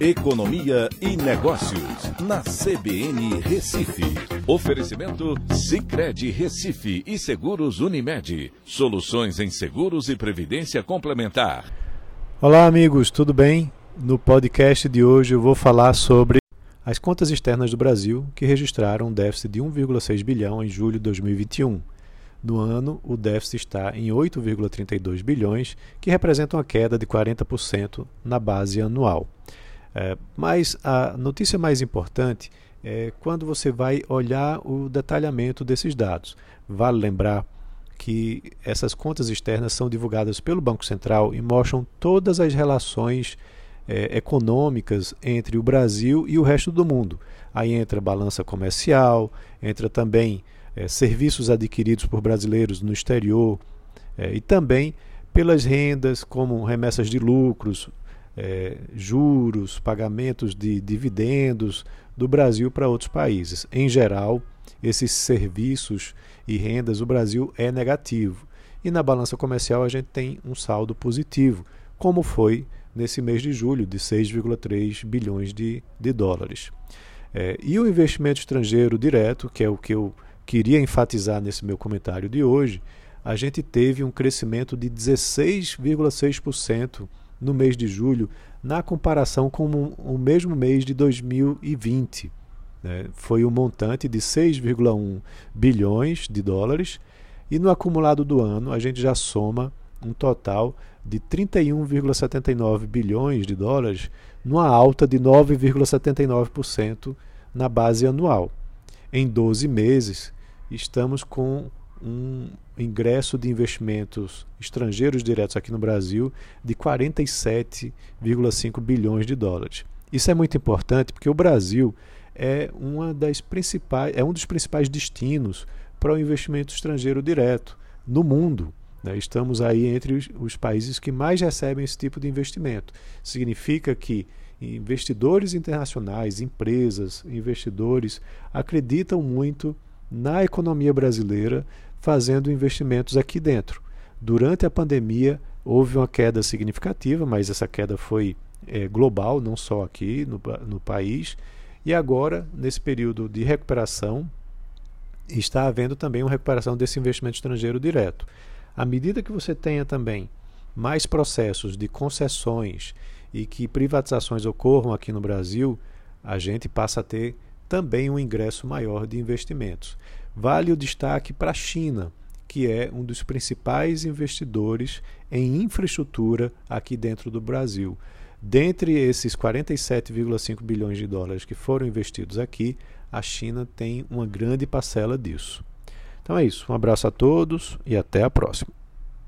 Economia e Negócios, na CBN Recife. Oferecimento Cicred Recife e Seguros Unimed. Soluções em seguros e previdência complementar. Olá, amigos, tudo bem? No podcast de hoje eu vou falar sobre as contas externas do Brasil, que registraram um déficit de 1,6 bilhão em julho de 2021. No ano, o déficit está em 8,32 bilhões, que representa uma queda de 40% na base anual. É, mas a notícia mais importante é quando você vai olhar o detalhamento desses dados. Vale lembrar que essas contas externas são divulgadas pelo Banco Central e mostram todas as relações é, econômicas entre o Brasil e o resto do mundo. Aí entra balança comercial, entra também é, serviços adquiridos por brasileiros no exterior é, e também pelas rendas como remessas de lucros, é, juros, pagamentos de dividendos do Brasil para outros países. Em geral, esses serviços e rendas, o Brasil é negativo. E na balança comercial a gente tem um saldo positivo, como foi nesse mês de julho, de 6,3 bilhões de, de dólares. É, e o investimento estrangeiro direto, que é o que eu queria enfatizar nesse meu comentário de hoje, a gente teve um crescimento de 16,6% no mês de julho, na comparação com o mesmo mês de 2020. Né? Foi um montante de 6,1 bilhões de dólares e no acumulado do ano a gente já soma um total de 31,79 bilhões de dólares, numa alta de 9,79% na base anual. Em 12 meses, estamos com um ingresso de investimentos estrangeiros diretos aqui no Brasil de 47,5 bilhões de dólares. Isso é muito importante porque o Brasil é uma das principais, é um dos principais destinos para o investimento estrangeiro direto no mundo. Né? Estamos aí entre os, os países que mais recebem esse tipo de investimento. Significa que investidores internacionais, empresas, investidores acreditam muito na economia brasileira fazendo investimentos aqui dentro. Durante a pandemia houve uma queda significativa, mas essa queda foi é, global, não só aqui no, no país. E agora, nesse período de recuperação, está havendo também uma recuperação desse investimento estrangeiro direto. À medida que você tenha também mais processos de concessões e que privatizações ocorram aqui no Brasil, a gente passa a ter também um ingresso maior de investimentos. Vale o destaque para a China, que é um dos principais investidores em infraestrutura aqui dentro do Brasil. Dentre esses 47,5 bilhões de dólares que foram investidos aqui, a China tem uma grande parcela disso. Então é isso. Um abraço a todos e até a próxima.